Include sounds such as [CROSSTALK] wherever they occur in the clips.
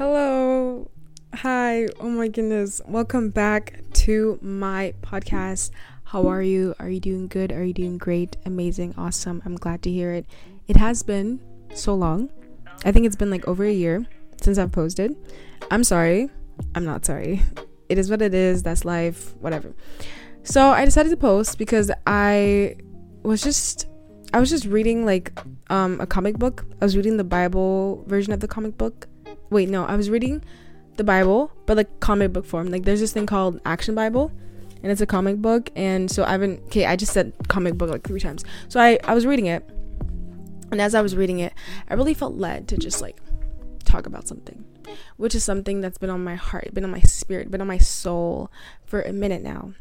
Hello. Hi. Oh my goodness. Welcome back to my podcast. How are you? Are you doing good? Are you doing great? Amazing. Awesome. I'm glad to hear it. It has been so long. I think it's been like over a year since I've posted. I'm sorry. I'm not sorry. It is what it is. That's life. Whatever. So I decided to post because I was just I was just reading like um a comic book. I was reading the Bible version of the comic book. Wait, no, I was reading the Bible, but like comic book form. Like there's this thing called Action Bible, and it's a comic book. And so I've been okay. I just said comic book like three times. So I I was reading it, and as I was reading it, I really felt led to just like talk about something, which is something that's been on my heart, been on my spirit, been on my soul for a minute now.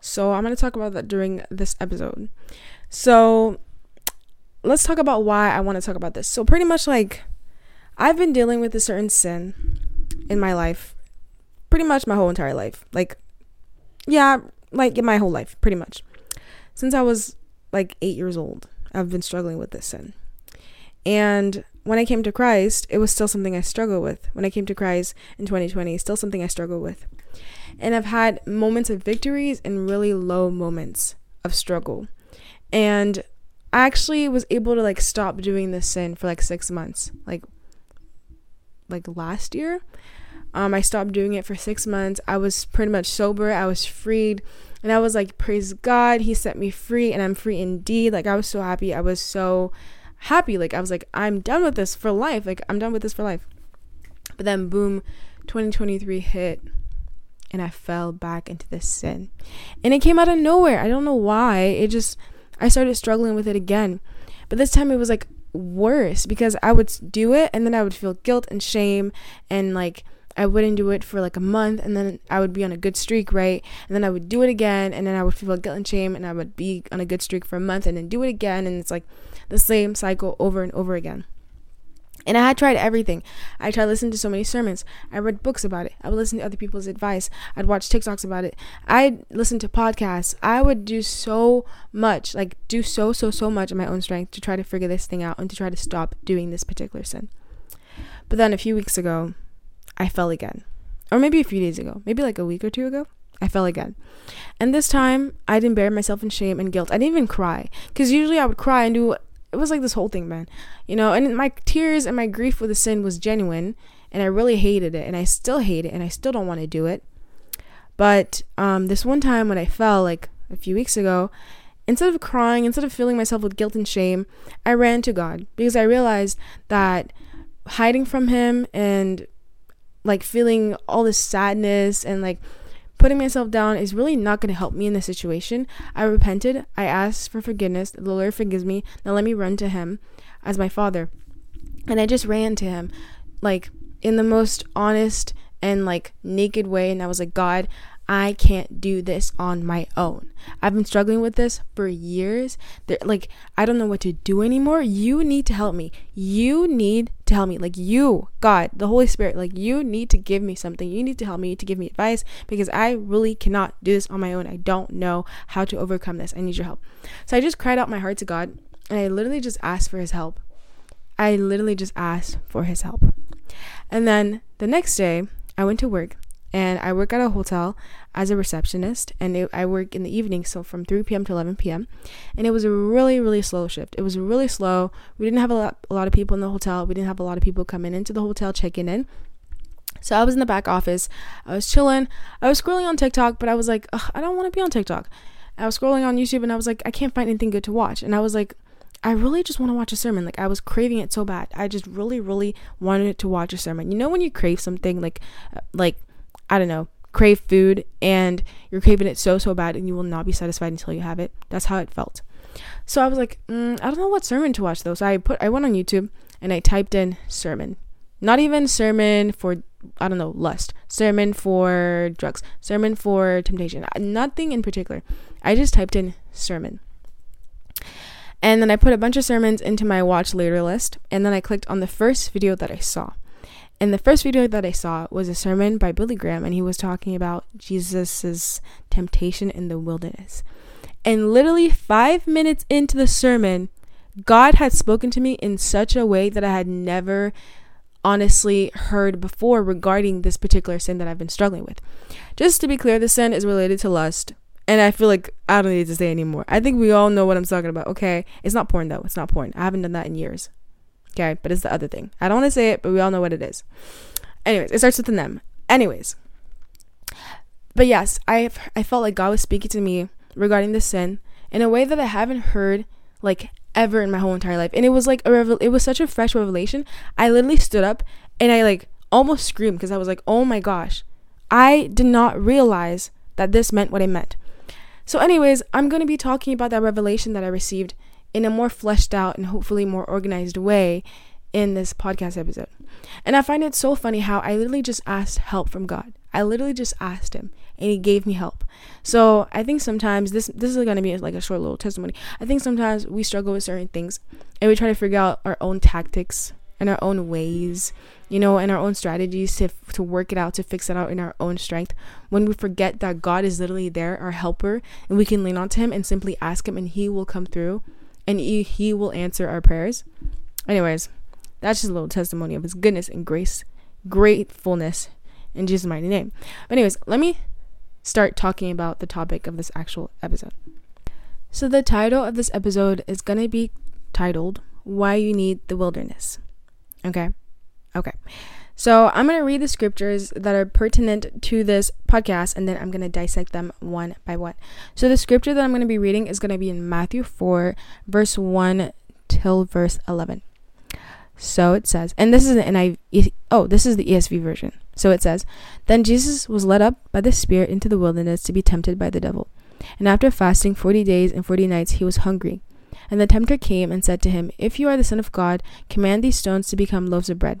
So I'm to talk about that during this episode. So let's talk about why I want to talk about this. So pretty much like I've been dealing with a certain sin in my life pretty much my whole entire life. Like yeah, like in my whole life pretty much. Since I was like 8 years old, I've been struggling with this sin. And when I came to Christ, it was still something I struggled with. When I came to Christ in 2020, still something I struggled with. And I've had moments of victories and really low moments of struggle. And I actually was able to like stop doing this sin for like 6 months. Like like last year. Um I stopped doing it for 6 months. I was pretty much sober. I was freed. And I was like praise God, he set me free and I'm free indeed. Like I was so happy. I was so happy. Like I was like I'm done with this for life. Like I'm done with this for life. But then boom, 2023 hit and I fell back into this sin. And it came out of nowhere. I don't know why. It just, I started struggling with it again. But this time it was like worse because I would do it and then I would feel guilt and shame and like I wouldn't do it for like a month and then I would be on a good streak, right? And then I would do it again and then I would feel guilt and shame and I would be on a good streak for a month and then do it again. And it's like the same cycle over and over again. And I had tried everything. I tried listening to so many sermons. I read books about it. I would listen to other people's advice. I'd watch TikToks about it. I'd listen to podcasts. I would do so much, like do so, so, so much of my own strength to try to figure this thing out and to try to stop doing this particular sin. But then a few weeks ago, I fell again. Or maybe a few days ago, maybe like a week or two ago, I fell again. And this time, I didn't bury myself in shame and guilt. I didn't even cry. Because usually I would cry and do it was like this whole thing, man. You know, and my tears and my grief with the sin was genuine, and I really hated it, and I still hate it, and I still don't want to do it. But um, this one time when I fell, like a few weeks ago, instead of crying, instead of filling myself with guilt and shame, I ran to God because I realized that hiding from Him and like feeling all this sadness and like putting myself down is really not going to help me in this situation. I repented. I asked for forgiveness. The Lord forgives me. Now let me run to Him as my Father. And I just ran to Him, like in the most honest and like naked way. And I was like, God, I can't do this on my own. I've been struggling with this for years. They're, like, I don't know what to do anymore. You need to help me. You need to help me. Like, you, God, the Holy Spirit, like, you need to give me something. You need to help me to give me advice because I really cannot do this on my own. I don't know how to overcome this. I need your help. So I just cried out my heart to God and I literally just asked for his help. I literally just asked for his help. And then the next day, I went to work and I work at a hotel as a receptionist and it, I work in the evening so from 3 p.m. to 11 p.m. and it was a really really slow shift it was really slow we didn't have a lot, a lot of people in the hotel we didn't have a lot of people coming into the hotel checking in so I was in the back office I was chilling I was scrolling on TikTok but I was like I don't want to be on TikTok I was scrolling on YouTube and I was like I can't find anything good to watch and I was like I really just want to watch a sermon. Like I was craving it so bad. I just really, really wanted to watch a sermon. You know when you crave something like, uh, like I don't know, crave food and you're craving it so, so bad and you will not be satisfied until you have it. That's how it felt. So I was like, mm, I don't know what sermon to watch though. So I put, I went on YouTube and I typed in sermon. Not even sermon for, I don't know, lust. Sermon for drugs. Sermon for temptation. Uh, nothing in particular. I just typed in sermon. And then I put a bunch of sermons into my watch later list. And then I clicked on the first video that I saw. And the first video that I saw was a sermon by Billy Graham, and he was talking about Jesus's temptation in the wilderness. And literally five minutes into the sermon, God had spoken to me in such a way that I had never honestly heard before regarding this particular sin that I've been struggling with. Just to be clear, the sin is related to lust. And I feel like I don't need to say anymore. I think we all know what I'm talking about. Okay. It's not porn though. It's not porn. I haven't done that in years. Okay. But it's the other thing. I don't want to say it, but we all know what it is. Anyways, it starts with an M. Anyways. But yes, I I felt like God was speaking to me regarding the sin in a way that I haven't heard like ever in my whole entire life. And it was like a revel- it was such a fresh revelation. I literally stood up and I like almost screamed because I was like, "Oh my gosh. I did not realize that this meant what it meant." So anyways, I'm going to be talking about that revelation that I received in a more fleshed out and hopefully more organized way in this podcast episode. And I find it so funny how I literally just asked help from God. I literally just asked him and he gave me help. So I think sometimes this this is gonna be like a short little testimony. I think sometimes we struggle with certain things and we try to figure out our own tactics and our own ways, you know, and our own strategies to to work it out, to fix it out in our own strength. When we forget that God is literally there, our helper, and we can lean onto him and simply ask him and he will come through and he, will answer our prayers. Anyways, that's just a little testimony of his goodness and grace, gratefulness in Jesus' mighty name. But anyways, let me start talking about the topic of this actual episode. So, the title of this episode is going to be titled Why You Need the Wilderness. Okay? Okay. So, I'm going to read the scriptures that are pertinent to this podcast and then I'm going to dissect them one by one. So, the scripture that I'm going to be reading is going to be in Matthew 4, verse 1 till verse 11. So it says, and this is an NIV, oh, this is the ESV version. So it says, Then Jesus was led up by the Spirit into the wilderness to be tempted by the devil. And after fasting forty days and forty nights, he was hungry. And the tempter came and said to him, If you are the Son of God, command these stones to become loaves of bread.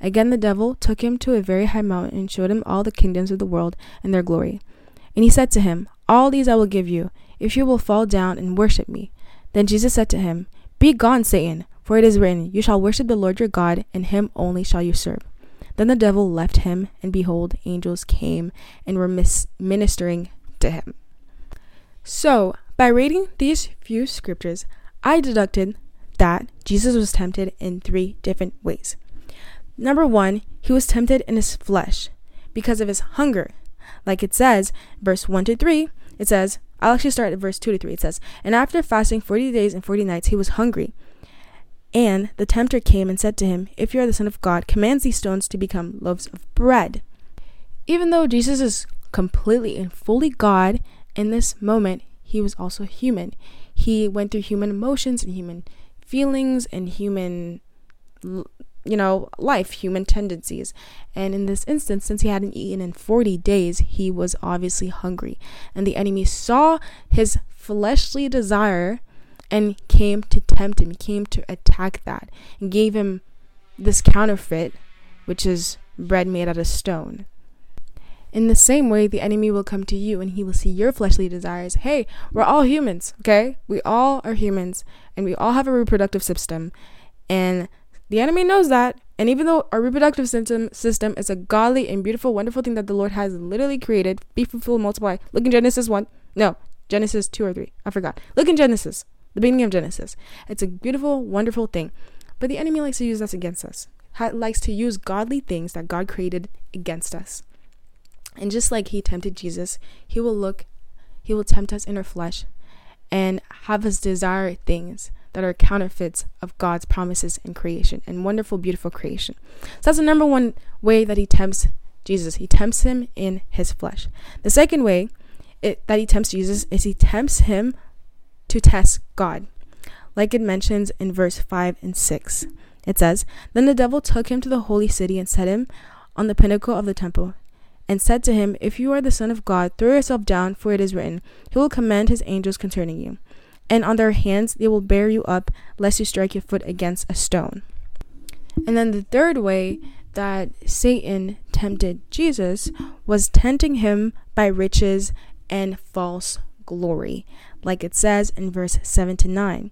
Again the devil took him to a very high mountain and showed him all the kingdoms of the world and their glory. And he said to him, All these I will give you, if you will fall down and worship me. Then Jesus said to him, Be gone, Satan, for it is written, You shall worship the Lord your God, and him only shall you serve. Then the devil left him, and behold, angels came and were mis- ministering to him. So, by reading these few scriptures, I deducted that Jesus was tempted in three different ways. Number one, he was tempted in his flesh because of his hunger. Like it says, verse 1 to 3, it says, I'll actually start at verse 2 to 3. It says, And after fasting 40 days and 40 nights, he was hungry. And the tempter came and said to him, If you are the Son of God, command these stones to become loaves of bread. Even though Jesus is completely and fully God, in this moment, he was also human. He went through human emotions and human feelings and human, you know, life, human tendencies. And in this instance, since he hadn't eaten in 40 days, he was obviously hungry. And the enemy saw his fleshly desire and came to tempt him, came to attack that, and gave him this counterfeit, which is bread made out of stone. In the same way, the enemy will come to you and he will see your fleshly desires. Hey, we're all humans, okay? We all are humans and we all have a reproductive system. And the enemy knows that. And even though our reproductive system system is a godly and beautiful, wonderful thing that the Lord has literally created, be fruitful, multiply. Look in Genesis 1. No, Genesis 2 or 3. I forgot. Look in Genesis, the beginning of Genesis. It's a beautiful, wonderful thing. But the enemy likes to use us against us, likes to use godly things that God created against us. And just like he tempted Jesus, he will look, he will tempt us in our flesh and have us desire things that are counterfeits of God's promises in creation and wonderful, beautiful creation. So that's the number one way that he tempts Jesus. He tempts him in his flesh. The second way it, that he tempts Jesus is he tempts him to test God. Like it mentions in verse 5 and 6. It says, Then the devil took him to the holy city and set him on the pinnacle of the temple and said to him, If you are the Son of God, throw yourself down, for it is written, He will command His angels concerning you. And on their hands they will bear you up, lest you strike your foot against a stone. And then the third way that Satan tempted Jesus was tempting him by riches and false glory, like it says in verse 7 to 9.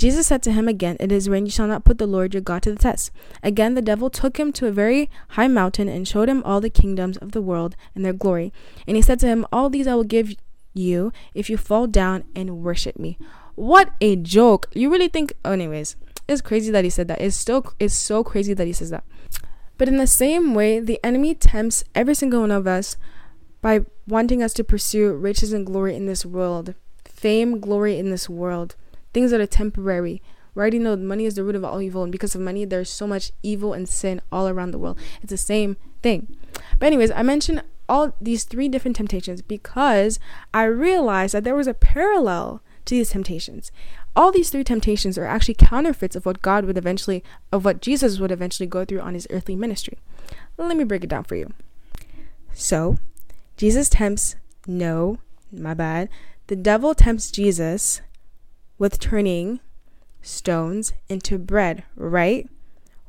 Jesus said to him again, It is written, You shall not put the Lord your God to the test. Again, the devil took him to a very high mountain and showed him all the kingdoms of the world and their glory. And he said to him, All these I will give you if you fall down and worship me. What a joke. You really think, oh, anyways, it's crazy that he said that. It's still, it's so crazy that he says that. But in the same way, the enemy tempts every single one of us by wanting us to pursue riches and glory in this world, fame, glory in this world things that are temporary. We already know money is the root of all evil, and because of money, there's so much evil and sin all around the world. It's the same thing. But, anyways, I mentioned all these three different temptations because I realized that there was a parallel to these temptations. All these three temptations are actually counterfeits of what God would eventually, of what Jesus would eventually go through on his earthly ministry. Let me break it down for you. So, Jesus tempts, no, my bad. The devil tempts Jesus with turning stones into bread, right?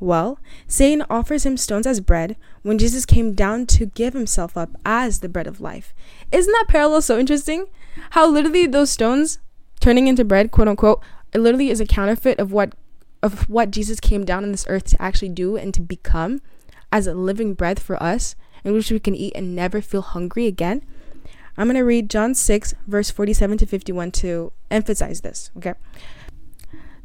Well, Satan offers him stones as bread when Jesus came down to give himself up as the bread of life. Isn't that parallel so interesting? How literally those stones turning into bread, quote unquote, it literally is a counterfeit of what of what Jesus came down on this earth to actually do and to become as a living bread for us in which we can eat and never feel hungry again. I'm going to read John 6, verse 47 to 51 to emphasize this, okay?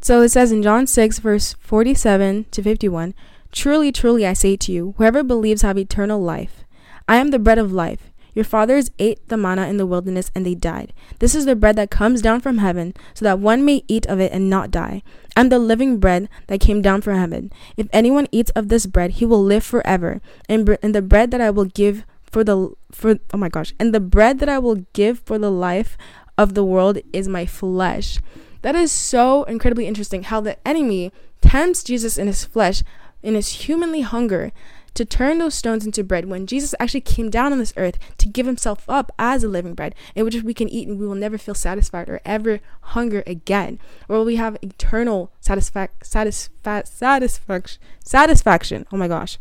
So it says in John 6, verse 47 to 51 Truly, truly, I say to you, whoever believes have eternal life. I am the bread of life. Your fathers ate the manna in the wilderness and they died. This is the bread that comes down from heaven, so that one may eat of it and not die. I'm the living bread that came down from heaven. If anyone eats of this bread, he will live forever. And, and the bread that I will give for the for oh my gosh and the bread that i will give for the life of the world is my flesh. That is so incredibly interesting how the enemy tempts jesus in his flesh in his humanly hunger to turn those stones into bread when Jesus actually came down on this earth to give himself up as a living bread in which we can eat and we will never feel satisfied or ever hunger again or we have eternal satisfa- satisfa- satisfaction satisfaction. Oh my gosh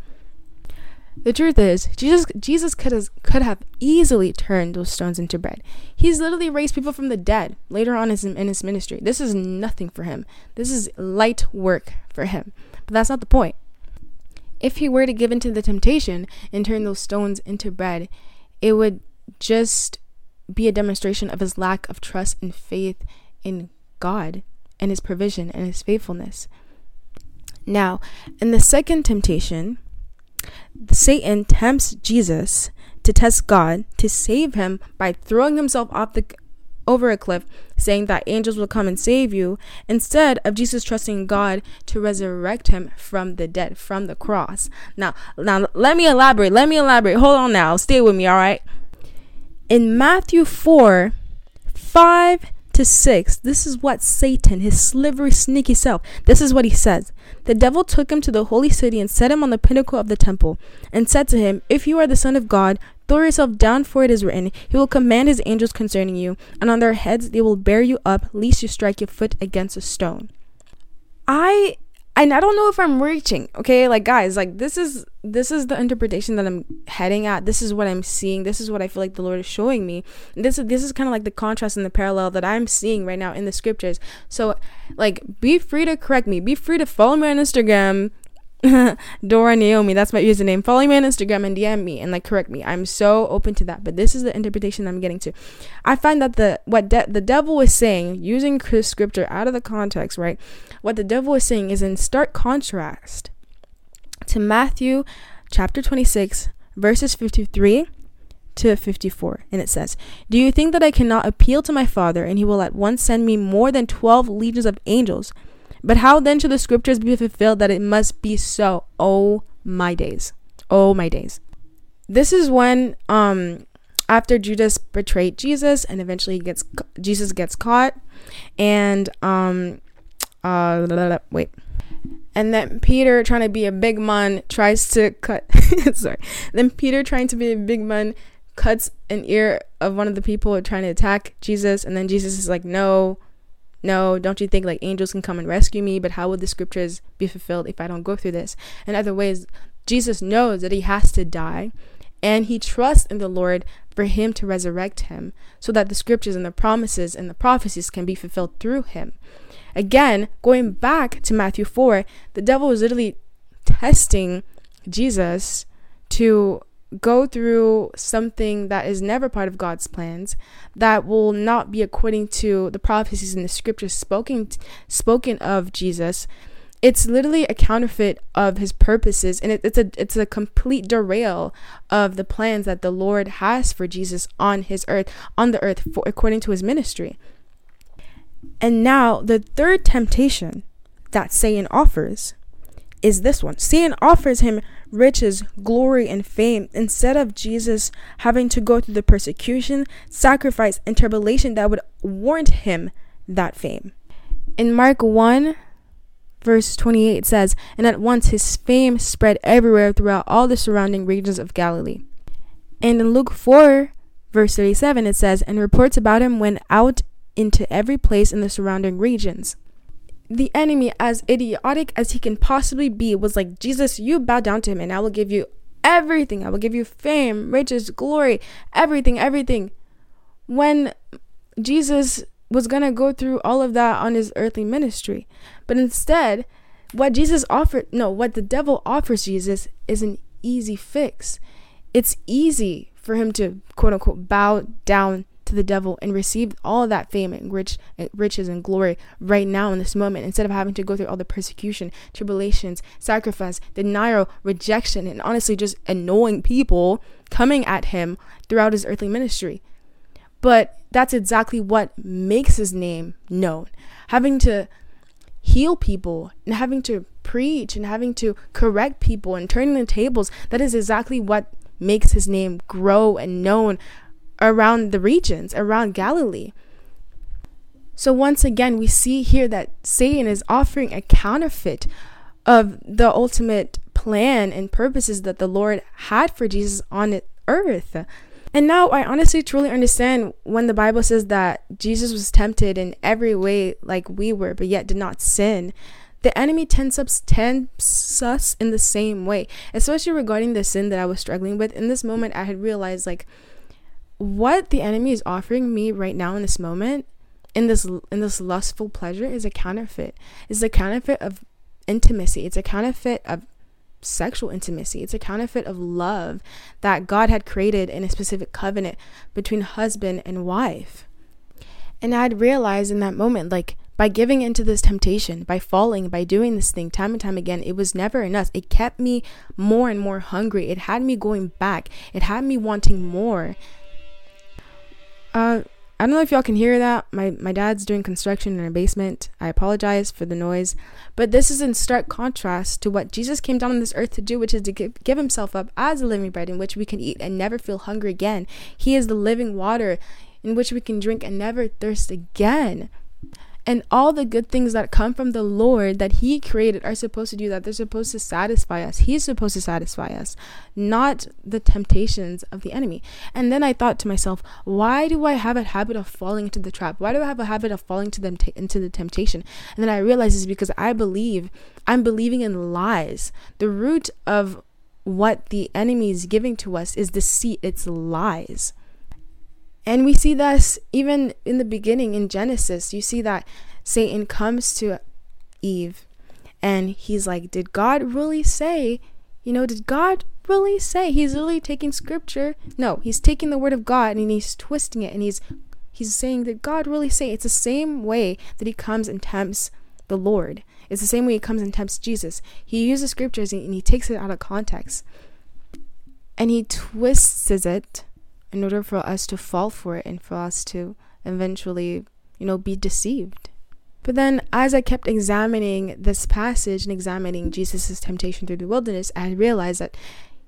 the truth is, Jesus Jesus could have could have easily turned those stones into bread. He's literally raised people from the dead later on in his ministry. This is nothing for him. This is light work for him. But that's not the point. If he were to give into the temptation and turn those stones into bread, it would just be a demonstration of his lack of trust and faith in God and his provision and his faithfulness. Now, in the second temptation, Satan tempts Jesus to test God to save him by throwing himself off the over a cliff, saying that angels will come and save you, instead of Jesus trusting God to resurrect him from the dead, from the cross. Now, now let me elaborate. Let me elaborate. Hold on now. Stay with me, all right? In Matthew 4, 5 to 6, this is what Satan, his slivery, sneaky self, this is what he says. The devil took him to the holy city and set him on the pinnacle of the temple, and said to him, If you are the Son of God, throw yourself down, for it is written, He will command His angels concerning you, and on their heads they will bear you up, lest you strike your foot against a stone. I and I don't know if I'm reaching, okay? Like guys, like this is this is the interpretation that I'm heading at. This is what I'm seeing. This is what I feel like the Lord is showing me. This is this is kind of like the contrast and the parallel that I'm seeing right now in the scriptures. So, like be free to correct me. Be free to follow me on Instagram, [LAUGHS] Dorah Naomi, that's my username. Follow me on Instagram and DM me and like correct me. I'm so open to that. But this is the interpretation I'm getting to. I find that the what de- the devil is saying, using scripture out of the context, right? What the devil is saying is in stark contrast to Matthew chapter 26, verses 53 to 54. And it says, Do you think that I cannot appeal to my Father, and he will at once send me more than 12 legions of angels? But how then should the scriptures be fulfilled that it must be so? Oh my days. Oh my days. This is when um after Judas betrayed Jesus and eventually gets Jesus gets caught and um uh wait and then Peter trying to be a big man tries to cut [LAUGHS] sorry then Peter trying to be a big man cuts an ear of one of the people trying to attack Jesus and then Jesus is like no no, don't you think like angels can come and rescue me? But how would the scriptures be fulfilled if I don't go through this? In other ways, Jesus knows that he has to die, and he trusts in the Lord for him to resurrect him so that the scriptures and the promises and the prophecies can be fulfilled through him. Again, going back to Matthew 4, the devil was literally testing Jesus to go through something that is never part of God's plans, that will not be according to the prophecies in the scriptures spoken spoken of Jesus. It's literally a counterfeit of his purposes, and it, it's a it's a complete derail of the plans that the Lord has for Jesus on his earth, on the earth, for, according to his ministry. And now the third temptation that Satan offers is this one. Satan offers him riches, glory, and fame instead of Jesus having to go through the persecution, sacrifice, and tribulation that would warrant him that fame. In Mark 1, verse 28 says, And at once his fame spread everywhere throughout all the surrounding regions of Galilee. And in Luke 4, verse 37, it says, And reports about him went out into every place in the surrounding regions the enemy, as idiotic as he can possibly be, was like, Jesus, you bow down to him and I will give you everything. I will give you fame, riches, glory, everything, everything. When Jesus was going to go through all of that on his earthly ministry. But instead, what Jesus offered, no, what the devil offers Jesus is an easy fix. It's easy for him to quote unquote bow down to the devil and receive all that fame and rich, eh, riches and glory right now in this moment instead of having to go through all the persecution, tribulations, sacrifice, denial, rejection, and honestly just annoying people coming at him throughout his earthly ministry. But that's exactly what makes his name known. Having to heal people and having to preach and having to correct people and turning the tables, that is exactly what makes his name grow and known around the regions, around Galilee. So once again, we see here that Satan is offering a counterfeit of the ultimate plan and purposes that the Lord had for Jesus on earth. And now I honestly truly understand when the Bible says that Jesus was tempted in every way like we were, but yet did not sin. The enemy tempts us, us in the same way, especially regarding the sin that I was struggling with. In this moment, I had realized like what the enemy is offering me right now in this moment in this in this lustful pleasure is a counterfeit. Is a counterfeit of intimacy. It's a counterfeit of sexual intimacy. It's a counterfeit of love that god had created in a specific covenant between husband and wife. And i'd realized in that moment like by giving into this temptation by falling by doing this thing time and time again it was never enough. It kept me more and more hungry. It had me going back. It had me wanting more uh, I don't know if y'all can hear that. My my dad's doing construction in our basement. I apologize for the noise, but this is in stark contrast to what Jesus came down on this earth to do, which is to give, give himself up as a living bread in which we can eat and never feel hungry again. He is the living water in which we can drink and never thirst again and all the good things that come from the Lord that He created are supposed to do that. They're supposed to satisfy us. He's supposed to satisfy us, not the temptations of the enemy. And then I thought to myself, why do I have a habit of falling into the trap? Why do I have a habit of falling to them into the temptation? And then I realized it's because I believe I'm believing in lies. The root of what the enemy is giving to us is deceit. It's lies. And we see this even in the beginning in Genesis. You see that Satan comes to Eve and he's like, Did God really say? You know, did God really say? He's really taking scripture. No, he's taking the word of God and he's twisting it and he's he's saying, Did God really say? It's the same way that he comes and tempts the Lord. It's the same way he comes and tempts Jesus. He uses scriptures and he takes it out of context. And he twists it in order for us to fall for it and for us to eventually, you know, be deceived. But then, as I kept examining this passage and examining Jesus' temptation through the wilderness, I realized that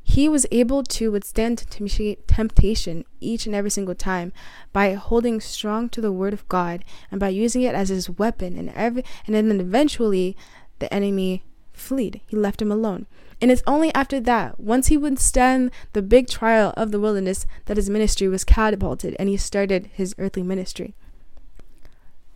he was able to withstand temptation each and every single time by holding strong to the word of God and by using it as his weapon and every and then eventually the enemy fled. He left him alone. And it's only after that, once he would stand the big trial of the wilderness, that his ministry was catapulted and he started his earthly ministry.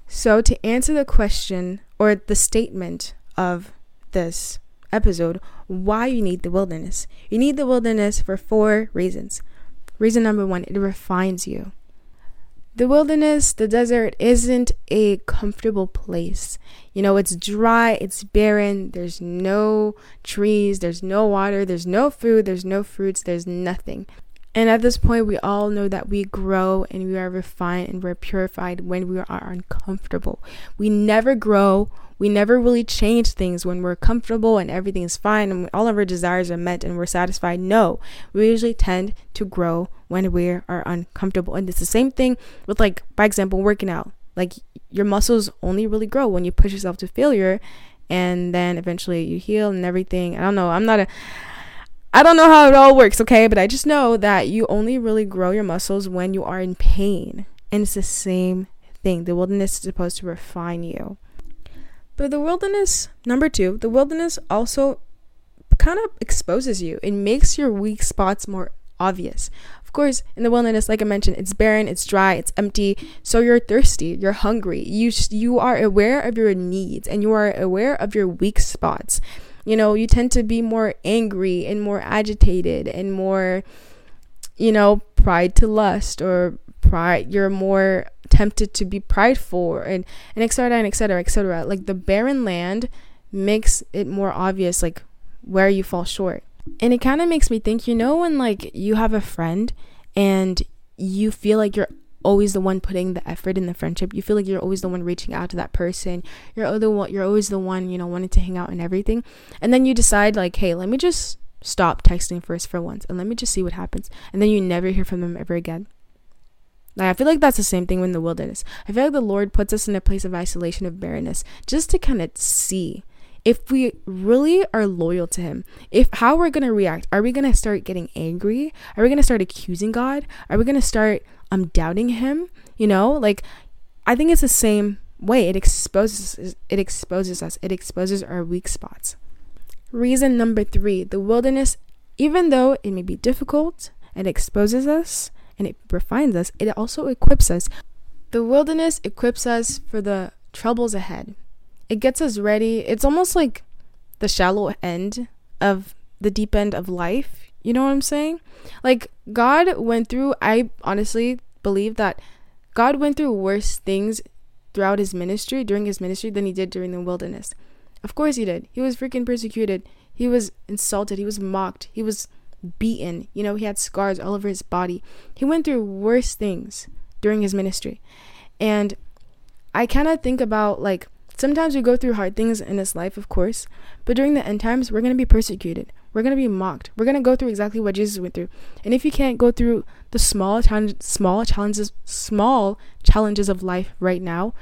So, to answer the question or the statement of this episode why you need the wilderness. You need the wilderness for four reasons. Reason number one, it refines you. The wilderness, the desert, isn't a comfortable place. You know, it's dry, it's barren, there's no trees, there's no water, there's no food, there's no fruits, there's nothing. And at this point, we all know that we grow and we are refined and we're purified when we are uncomfortable. We never grow, we never really change things when we're comfortable and everything is fine and all of our desires are met and we're satisfied. No, we usually tend to grow when we are uncomfortable. And it's the same thing with, like, by example, working out. Like, your muscles only really grow when you push yourself to failure and then eventually you heal and everything. I don't know. I'm not a I don't know how it all works, okay? But I just know that you only really grow your muscles when you are in pain. And it's the same thing. The wilderness is supposed to refine you. But the wilderness, number two, the wilderness also kind of exposes you. It makes your weak spots more obvious. Of course, in the wilderness, like I mentioned, it's barren, it's dry, it's empty. So you're thirsty, you're hungry. You you are aware of your needs and you are aware of your weak spots you know, you tend to be more angry and more agitated and more, you know, pride to lust or pride, you're more tempted to be prideful and, and et cetera and et cetera, et cetera. Like the barren land makes it more obvious, like where you fall short. And it kind of makes me think, you know, when like you have a friend and you feel like you're always the one putting the effort in the friendship. You feel like you're always the one reaching out to that person. You're the one you're always the one, you know, wanting to hang out and everything. And then you decide like, "Hey, let me just stop texting first for once and let me just see what happens." And then you never hear from them ever again. Like, I feel like that's the same thing in the wilderness. I feel like the Lord puts us in a place of isolation of barrenness just to kind of see if we really are loyal to him if how we're going to react are we going to start getting angry? Are we going to start accusing god? Are we going to start um doubting him? You know like i think it's the same way. It exposes it exposes us. It exposes our weak spots. Reason number 3 the wilderness even though it may be difficult it exposes us and it refines us. It also equips us. The wilderness equips us for the troubles ahead it gets us ready it's almost like the shallow end of the deep end of life you know what I'm saying? Like, God went through, I honestly believe that God went through worse things throughout his ministry, during his ministry, than he did during the wilderness. Of course he did. He was freaking persecuted. He was insulted. He was mocked. He was beaten. You know, he had scars all over his body. He went through worse things during his ministry. And I kind of think about like sometimes we go through hard things in this life, of course, but during the end times, we're going to be persecuted. We're going to be mocked. We're going to go through exactly what Jesus went through. And if you can't go through the small small challenges, small challenges of life right now,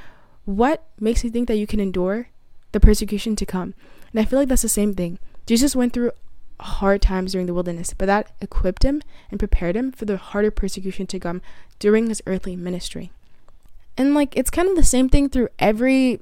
what makes you think that you can endure the persecution to come? And I feel like that's the same thing. Jesus went through hard times during the wilderness, but that equipped him and prepared him for the harder persecution to come during his earthly ministry. And like it's kind of the same thing through every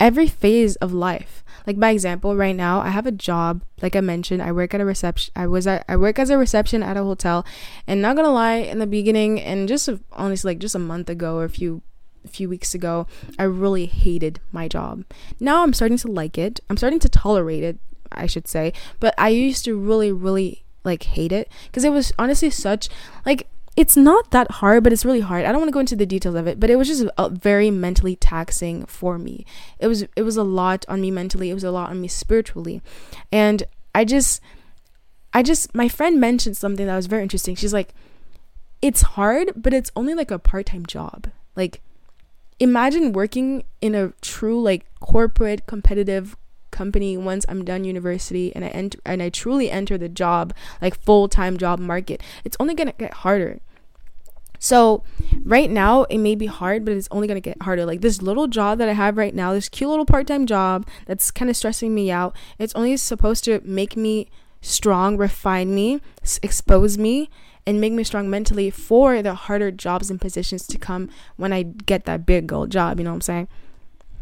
every phase of life. Like by example, right now I have a job. Like I mentioned, I work at a reception. I was at, I work as a reception at a hotel, and not gonna lie, in the beginning and just honestly, like just a month ago or a few a few weeks ago, I really hated my job. Now I'm starting to like it. I'm starting to tolerate it, I should say. But I used to really, really like hate it because it was honestly such like it's not that hard, but it's really hard. I don't want to go into the details of it, but it was just a, very mentally taxing for me. It was it was a lot on me mentally. It was a lot on me spiritually, and I just I just my friend mentioned something that was very interesting. She's like, it's hard, but it's only like a part time job. Like, imagine working in a true like corporate competitive company once I'm done university and I enter and I truly enter the job like full-time job market it's only going to get harder. So right now it may be hard but it's only going to get harder. Like this little job that I have right now this cute little part-time job that's kind of stressing me out it's only supposed to make me strong refine me expose me and make me strong mentally for the harder jobs and positions to come when I get that big old job you know what I'm saying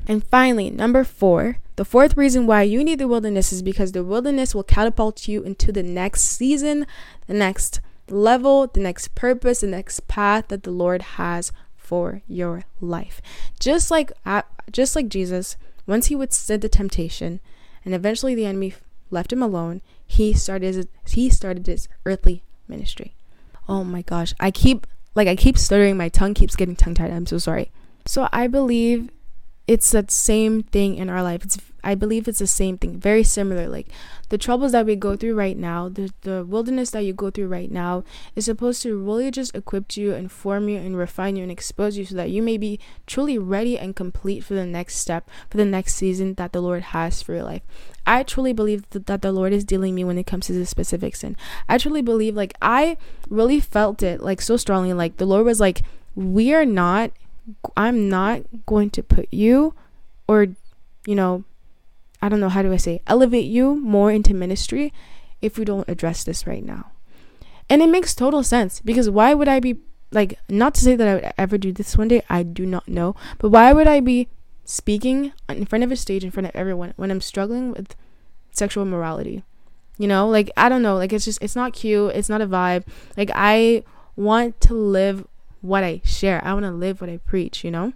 and finally, number four, the fourth reason why you need the wilderness is because the wilderness will catapult you into the next season, the next level, the next purpose, the next path that the Lord has for your life. Just like uh, just like Jesus, once he withstood the temptation, and eventually the enemy left him alone, he started his, he started his earthly ministry. Oh my gosh, I keep like I keep stuttering, my tongue keeps getting tongue tied. I'm so sorry. So I believe it's that same thing in our life. It's I believe it's the same thing, very similar. Like the troubles that we go through right now, the the wilderness that you go through right now is supposed to really just equip you and form you and refine you and expose you so that you may be truly ready and complete for the next step, for the next season that the Lord has for your life. I truly believe that, that the Lord is dealing me when it comes to the specific sin. I truly believe like I really felt it like so strongly like the Lord was like we are not I'm not going to put you or, you know, I don't know, how do I say, elevate you more into ministry if we don't address this right now. And it makes total sense because why would I be, like, not to say that I would ever do this one day, I do not know, but why would I be speaking in front of a stage in front of everyone when I'm struggling with sexual morality? You know, like, I don't know, like, it's just, it's not cute, it's not a vibe. Like, I want to live what I share. I want to live what I preach, you know?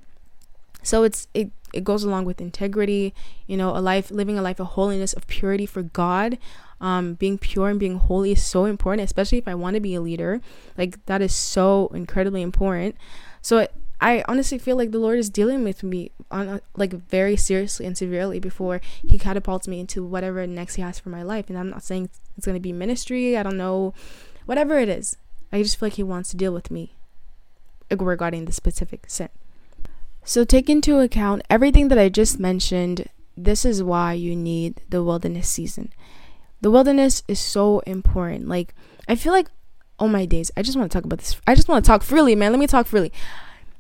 So it's it it goes along with integrity, you know, a life living a life of holiness, of purity for God. Um, being pure and being holy is so important, especially if I want to be a leader. Like that is so incredibly important. So it, I honestly feel like the Lord is dealing with me on a, like very seriously and severely before He catapults me into whatever next He has for my life. And I'm not saying it's going to be ministry. I don't know, whatever it is. I just feel like He wants to deal with me regarding the specific sin. So take into account everything that I just mentioned. This is why you need the wilderness season. The wilderness is so important. Like I feel like oh my days, I just want to talk about this. I just want to talk freely, man. Let me talk freely.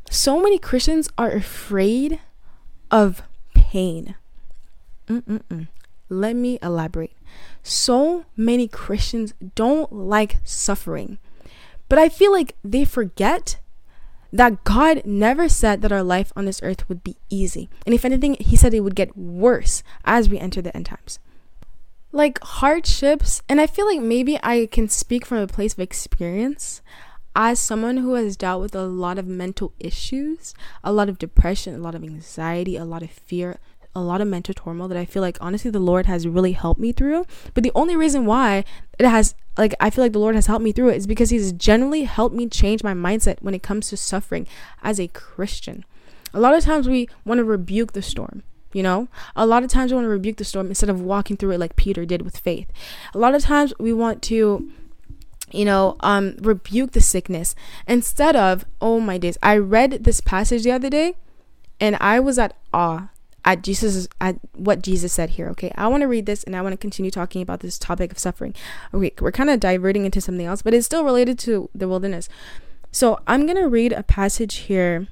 So many Christians are afraid of pain. Mm-mm-mm. Let me elaborate. So many Christians don't like suffering. But I feel like they forget that God never said that our life on this earth would be easy. And if anything, He said it would get worse as we enter the end times. Like hardships, and I feel like maybe I can speak from a place of experience as someone who has dealt with a lot of mental issues, a lot of depression, a lot of anxiety, a lot of fear, a lot of mental turmoil that I feel like honestly the Lord has really helped me through. But the only reason why it has like I feel like the Lord has helped me through it is because he's generally helped me change my mindset when it comes to suffering as a Christian. A lot of times we want to rebuke the storm, you know? A lot of times we want to rebuke the storm instead of walking through it like Peter did with faith. A lot of times we want to you know, um rebuke the sickness instead of, oh my days. I read this passage the other day and I was at awe at Jesus at what Jesus said here. Okay, I want to read this and I want to continue talking about this topic of suffering. Okay, we're kind of diverting into something else, but it's still related to the wilderness. So I'm gonna read a passage here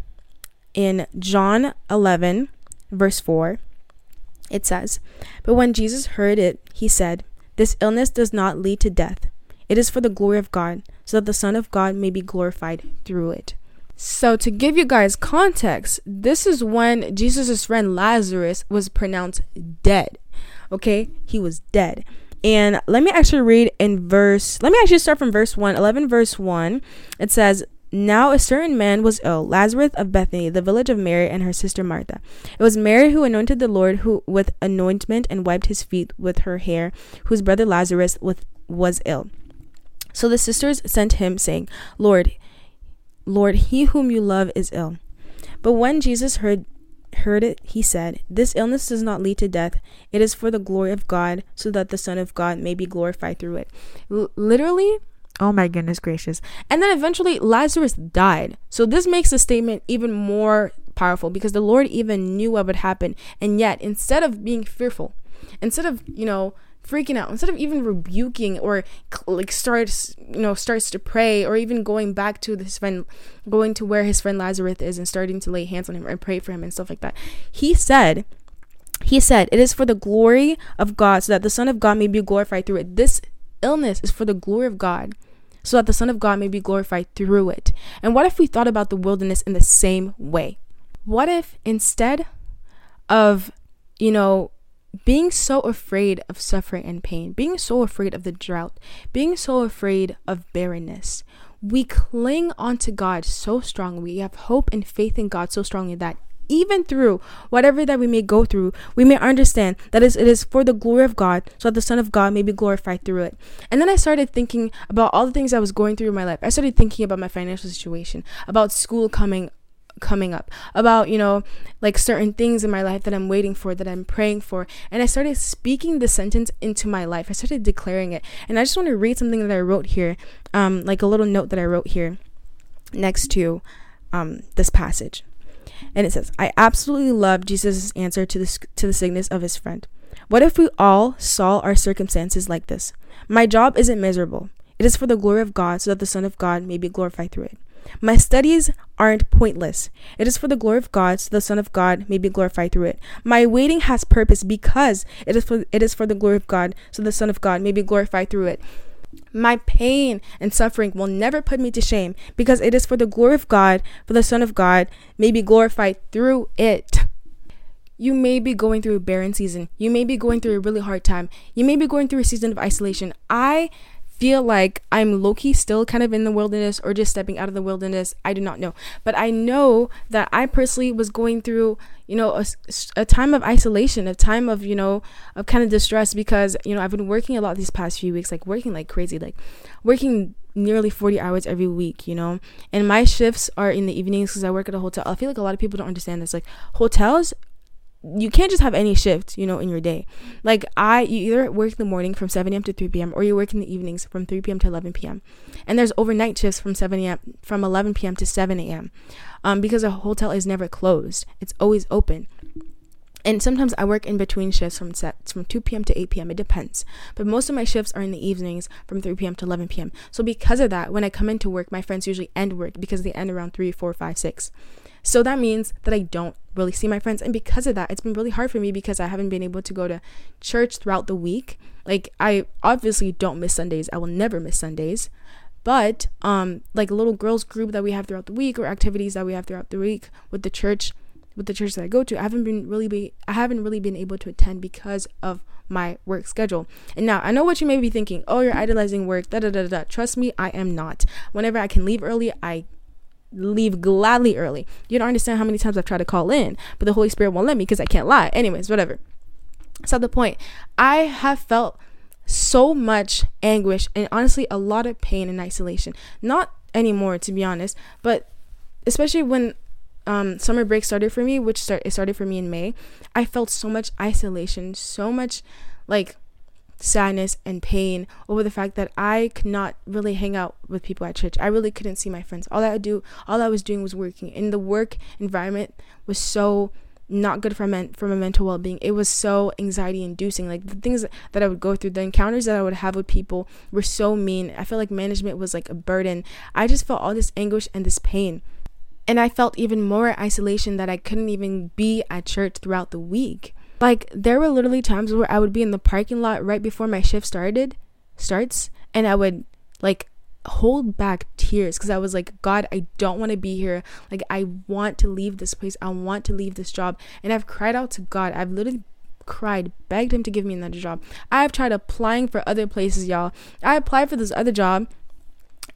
in John 11, verse 4. It says, But when Jesus heard it, he said, This illness does not lead to death. It is for the glory of God, so that the Son of God may be glorified through it. So, to give you guys context, this is when Jesus' friend Lazarus was pronounced dead. Okay, he was dead. And let me actually read in verse, let me actually start from verse 1, 11, verse 1. It says, now a certain man was ill, Lazarus of Bethany, the village of Mary and her sister Martha. It was Mary who anointed the Lord who with anointment and wiped his feet with her hair, whose brother Lazarus with, was ill. So the sisters sent him, saying, Lord, Lord, he whom you love is ill. But when Jesus heard heard it, he said, This illness does not lead to death. It is for the glory of God, so that the Son of God may be glorified through it. L- literally, oh my goodness gracious. And then eventually Lazarus died. So this makes the statement even more powerful because the Lord even knew what would happen. And yet, instead of being fearful, instead of, you know, freaking out. Instead of even rebuking or like starts you know starts to pray or even going back to his friend going to where his friend lazarus is and starting to lay hands on him and pray for him and stuff like that he said he said it is for the glory of god so that the son of god may be glorified through it. This illness is for the glory of god so that the son of god may be glorified through it. And what if we thought about the wilderness in the same way? What if instead of you know being so afraid of suffering and pain, being so afraid of the drought, being so afraid of barrenness, we cling onto God so strongly. We have hope and faith in God so strongly that even through whatever that we may go through, we may understand that it is for the glory of God, so that the Son of God may be glorified through it. And then I started thinking about all the things I was going through in my life. I started thinking about my financial situation, about school coming coming up about you know like certain things in my life that i'm waiting for that i'm praying for. And i started speaking the sentence into my life. I started declaring it. And i just want to read something that i wrote here um like a little note that i wrote here next to um this passage. And it says i absolutely love jesus' answer to this to the sickness of his friend. What if we all saw our circumstances like this? My job isn't miserable. It is for the glory of god so that the son of god may be glorified through it my studies aren't pointless. It is for the glory of God, so the Son of God may be glorified through it. My waiting has purpose because it is for it is for the glory of God, so the Son of God may be glorified through it. My pain and suffering will never put me to shame because it is for the glory of God, for the Son of God may be glorified through it. You may be going through a barren season. You may be going through a really hard time. You may be going through a season of isolation. I feel like I'm low key still kind of in the wilderness or just stepping out of the wilderness. I do not know. But I know that I personally was going through, you know, a, a time of isolation, a time of, you know, of kind of distress because, you know, I've been working a lot these past few weeks, like working like crazy, like working nearly 40 hours every week, you know? And my shifts are in the evenings because I work at a hotel. I feel like a lot of people don't understand this. Like, hotels you can't just have any shift, you know, in your day. Like I, you either work in the morning from 7 a.m. to 3 p.m. or you work in the evenings from 3 p.m. to 11 p.m. And there's overnight shifts from 7 a.m. from 11 p.m. to 7 a.m. Um, because a hotel is never closed; it's always open. And sometimes I work in between shifts from set from 2 p.m. to 8 p.m. It depends. But most of my shifts are in the evenings from 3 p.m. to 11 p.m. So because of that, when I come into work, my friends usually end work because they end around 3, 4, 5, 6. So that means that I don't really see my friends. And because of that, it's been really hard for me because I haven't been able to go to church throughout the week. Like I obviously don't miss Sundays. I will never miss Sundays. But um like a little girls group that we have throughout the week or activities that we have throughout the week with the church with the church that I go to, I haven't been really be I haven't really been able to attend because of my work schedule. And now I know what you may be thinking. Oh, you're idolizing work. Da da da da. Trust me, I am not. Whenever I can leave early, I leave gladly early. You don't understand how many times I've tried to call in, but the Holy Spirit won't let me because I can't lie. Anyways, whatever. So the point, I have felt so much anguish and honestly a lot of pain and isolation. Not anymore, to be honest, but especially when um, summer break started for me, which start it started for me in May. I felt so much isolation, so much like sadness and pain over the fact that I could not really hang out with people at church. I really couldn't see my friends. All I do, all I was doing was working. And the work environment was so not good for men for my mental well-being. It was so anxiety inducing. Like the things that I would go through, the encounters that I would have with people were so mean. I felt like management was like a burden. I just felt all this anguish and this pain. And I felt even more isolation that I couldn't even be at church throughout the week. Like there were literally times where I would be in the parking lot right before my shift started starts and I would like hold back tears because I was like, God, I don't want to be here. Like, I want to leave this place. I want to leave this job. And I've cried out to God. I've literally cried, begged Him to give me another job. I've tried applying for other places, y'all. I applied for this other job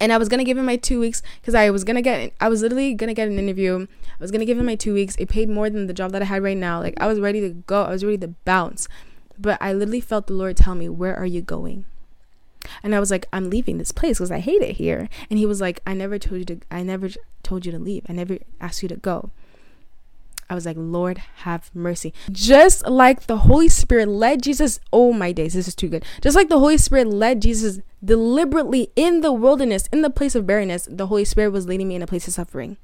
and I was gonna give him my two weeks because I was gonna get I was literally gonna get an interview. I was gonna give him my two weeks. It paid more than the job that I had right now. Like I was ready to go. I was ready to bounce. But I literally felt the Lord tell me, Where are you going? And I was like, I'm leaving this place because I hate it here. And he was like, I never told you to I never told you to leave. I never asked you to go. I was like, Lord, have mercy. Just like the Holy Spirit led Jesus, oh my days, this is too good. Just like the Holy Spirit led Jesus deliberately in the wilderness, in the place of barrenness, the Holy Spirit was leading me in a place of suffering.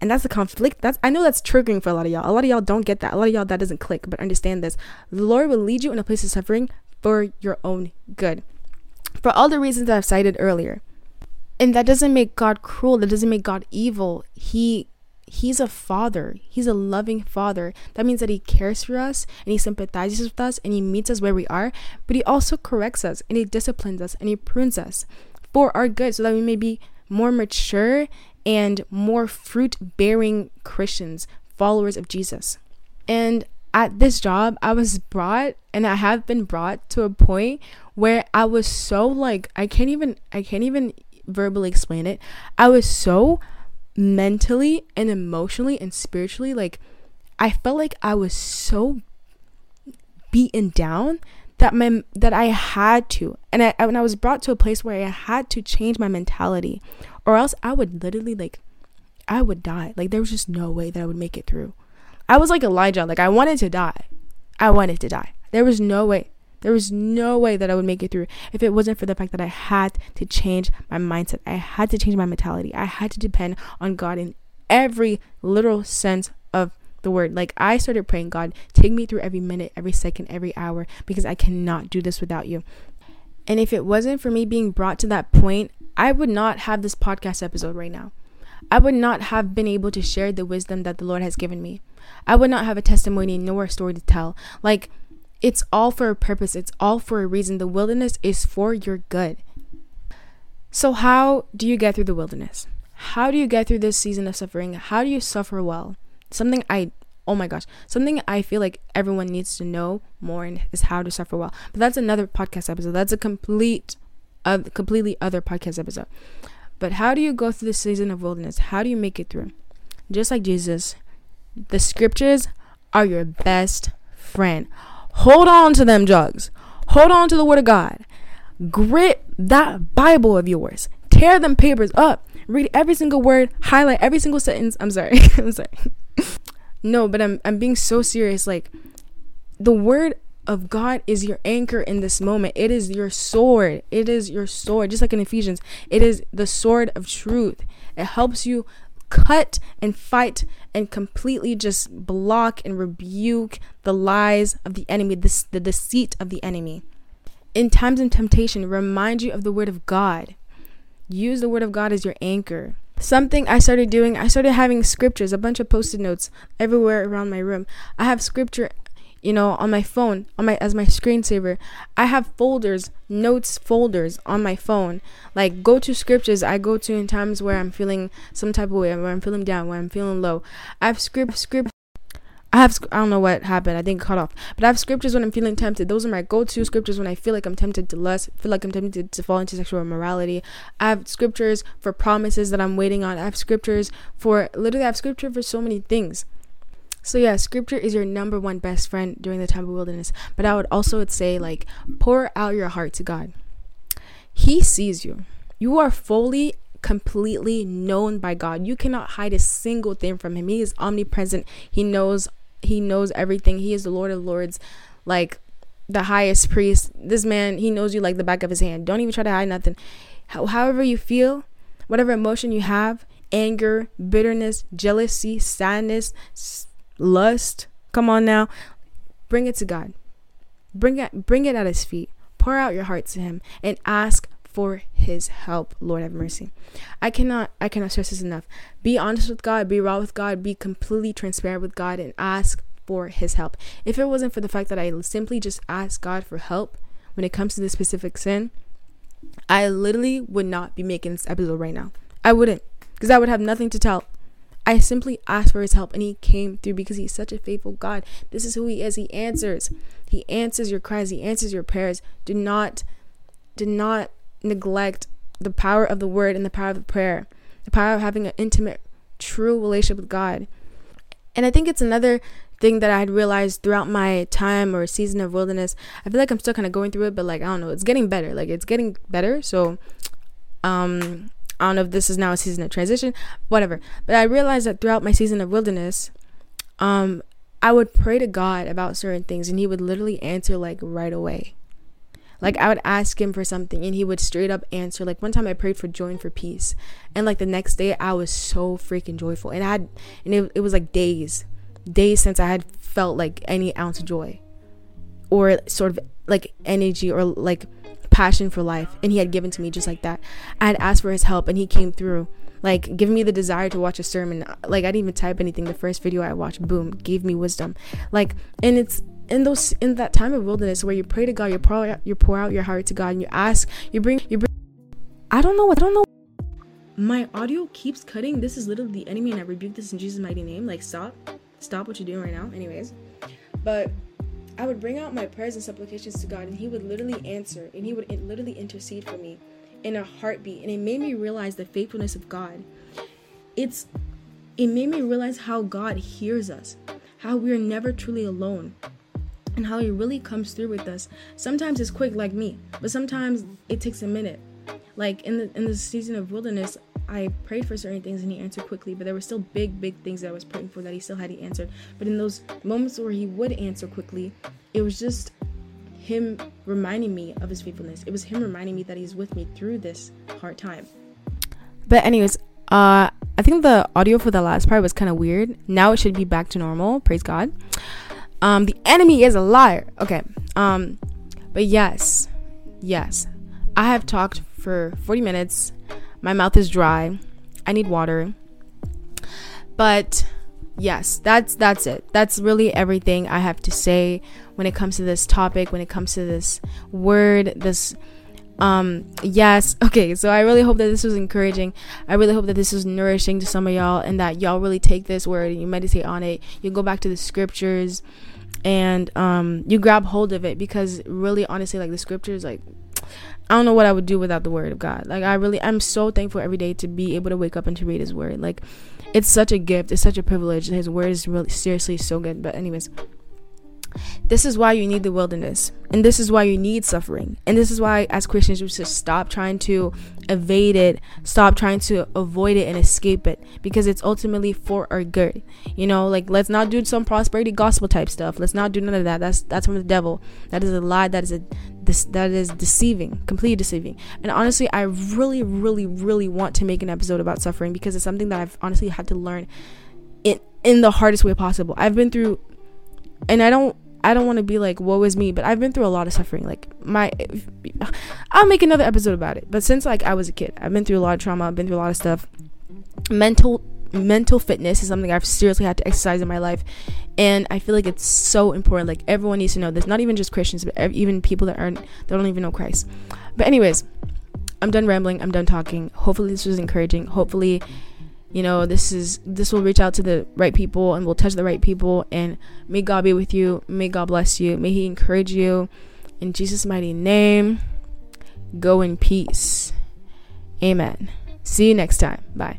And that's the conflict. That's I know that's triggering for a lot of y'all. A lot of y'all don't get that. A lot of y'all that doesn't click, but understand this. The Lord will lead you in a place of suffering for your own good. For all the reasons that I've cited earlier. And that doesn't make God cruel. That doesn't make God evil. He he's a father. He's a loving father. That means that he cares for us and he sympathizes with us and he meets us where we are, but he also corrects us and he disciplines us and he prunes us for our good so that we may be more mature and more fruit bearing Christians, followers of Jesus. And at this job, I was brought and I have been brought to a point where I was so like I can't even I can't even verbally explain it. I was so mentally and emotionally and spiritually like I felt like I was so beaten down that my that I had to and I when I was brought to a place where I had to change my mentality or else I would literally like I would die. Like there was just no way that I would make it through. I was like Elijah, like I wanted to die. I wanted to die. There was no way. There was no way that I would make it through if it wasn't for the fact that I had to change my mindset. I had to change my mentality. I had to depend on God in every literal sense of the word. Like I started praying, God, take me through every minute, every second, every hour because I cannot do this without you. And if it wasn't for me being brought to that point, I would not have this podcast episode right now. I would not have been able to share the wisdom that the Lord has given me. I would not have a testimony nor a story to tell. Like it's all for a purpose, it's all for a reason. The wilderness is for your good. So, how do you get through the wilderness? How do you get through this season of suffering? How do you suffer well? Something I, oh my gosh, something I feel like everyone needs to know more is how to suffer well. But that's another podcast episode. That's a complete, uh, completely other podcast episode. But how do you go through the season of wilderness? How do you make it through? Just like Jesus, the scriptures are your best friend. Hold on to them jugs. Hold on to the word of God. Grip that Bible of yours. Tear them papers up. Read every single word. Highlight every single sentence. I'm sorry. [LAUGHS] I'm sorry. no, but I'm I'm being so serious. Like the word of God is your anchor in this moment. It is your sword. It is your sword. Just like in Ephesians, it is the sword of truth. It helps you cut and fight and completely just block and rebuke the lies of the enemy, this, the deceit of the enemy. In times of temptation, remind you of the word of God. Use the word of God as your anchor. Something I started doing, I started having scriptures, a bunch of post-it notes everywhere around my room. I have scripture you know, on my phone, on my as my screensaver. I have folders, notes folders on my phone. Like go to scriptures I go to in times where I'm feeling some type of way, where I'm feeling down, where I'm feeling low. I have script script I have I don't know what happened. I think cut off. But I have scriptures when I'm feeling tempted. Those are my go-to scriptures when I feel like I'm tempted to lust, feel like I'm tempted to fall into sexual immorality. I have scriptures for promises that I'm waiting on. I have scriptures for literally I have scripture for so many things. So yeah, scripture is your number one best friend during the time of wilderness. But I would also say like pour out your heart to God. He sees you. You are fully completely known by God. You cannot hide a single thing from him. He is omnipresent. He knows he knows everything. He is the Lord of Lords. Like the highest priest. This man, he knows you like the back of his hand. Don't even try to hide nothing. however you feel, whatever emotion you have, anger, bitterness, jealousy, sadness, lust. Come on now. Bring it to God. Bring it bring it at his feet. Pour out your heart to him and ask for his help. Lord have mercy. I cannot I cannot stress this enough. Be honest with God, be raw with God, be completely transparent with God and ask for his help. If it wasn't for the fact that I simply just asked God for help when it comes to this specific sin, I literally would not be making this episode right now. I wouldn't because I would have nothing to tell. I simply asked for his help and he came through because he's such a faithful God. This is who he is. He answers. He answers your cries. He answers your prayers. Do not do not neglect the power of the word and the power of the prayer. The power of having an intimate true relationship with God. And I think it's another thing that I had realized throughout my time or season of wilderness. I feel like I'm still kind of going through it, but like I don't know, it's getting better. Like it's getting better. So um I don't know if this is now a season of transition, whatever. But I realized that throughout my season of wilderness, um, I would pray to God about certain things and he would literally answer like right away. Like I would ask him for something and he would straight up answer. Like one time I prayed for joy and for peace. And like the next day I was so freaking joyful. And I had and it, it was like days. Days since I had felt like any ounce of joy. Or sort of like energy or like passion for life and he had given to me just like that. I had asked for his help and he came through. Like giving me the desire to watch a sermon. Like I didn't even type anything. The first video I watched, boom, gave me wisdom. Like and it's in those in that time of wilderness where you pray to God, you pour out, you pour out your heart to God and you ask, you bring you bring I don't know, I don't know my audio keeps cutting. This is literally the enemy, and I rebuke this in Jesus' mighty name. Like, stop. Stop what you're doing right now. Anyways. But I would bring out my prayers and supplications to God, and He would literally answer, and He would literally intercede for me in a heartbeat. And it made me realize the faithfulness of God. It's it made me realize how God hears us, how we're never truly alone and how he really comes through with us. Sometimes it's quick like me, but sometimes it takes a minute. Like in the in the season of wilderness, I prayed for certain things and he answered quickly, but there were still big, big things that I was praying for that he still hadn't answered. But in those moments where he would answer quickly, it was just him reminding me of his faithfulness. It was him reminding me that he's with me through this hard time. But anyways, uh I think the audio for the last part was kind of weird. Now it should be back to normal. Praise God. Um the enemy is a liar. Okay. Um but yes. Yes. I have talked for 40 minutes. My mouth is dry. I need water. But yes, that's that's it. That's really everything I have to say when it comes to this topic, when it comes to this word, this um yes okay so i really hope that this was encouraging i really hope that this was nourishing to some of y'all and that y'all really take this word and you meditate on it you go back to the scriptures and um you grab hold of it because really honestly like the scriptures like I don't know what I would do without the word of God. Like I really I'm so thankful every day to be able to wake up and to read his word. Like it's such a gift. It's such a privilege. His word is really seriously so good. But anyways, this is why you need the wilderness. And this is why you need suffering. And this is why, as Christians, we should stop trying to evade it, stop trying to avoid it and escape it because it's ultimately for our good. You know, like let's not do some prosperity gospel type stuff. Let's not do none of that. That's that's from the devil. That is a lie. That is a this that is deceiving, completely deceiving. And honestly, I really, really, really want to make an episode about suffering because it's something that I've honestly had to learn in in the hardest way possible. I've been through and I don't I don't want to be like woe is me, but I've been through a lot of suffering. Like my I'll make another episode about it. But since like I was a kid, I've been through a lot of trauma, I've been through a lot of stuff. Mental mental fitness is something I've seriously had to exercise in my life. And I feel like it's so important. Like everyone needs to know this. Not even just Christians, but even people that aren't that don't even know Christ. But anyways, I'm done rambling. I'm done talking. Hopefully this was encouraging. Hopefully you know this is this will reach out to the right people and will touch the right people. And may god be with you. May god bless you. May he encourage you. In jesus mighty name go in peace. Amen. See you next time. Bye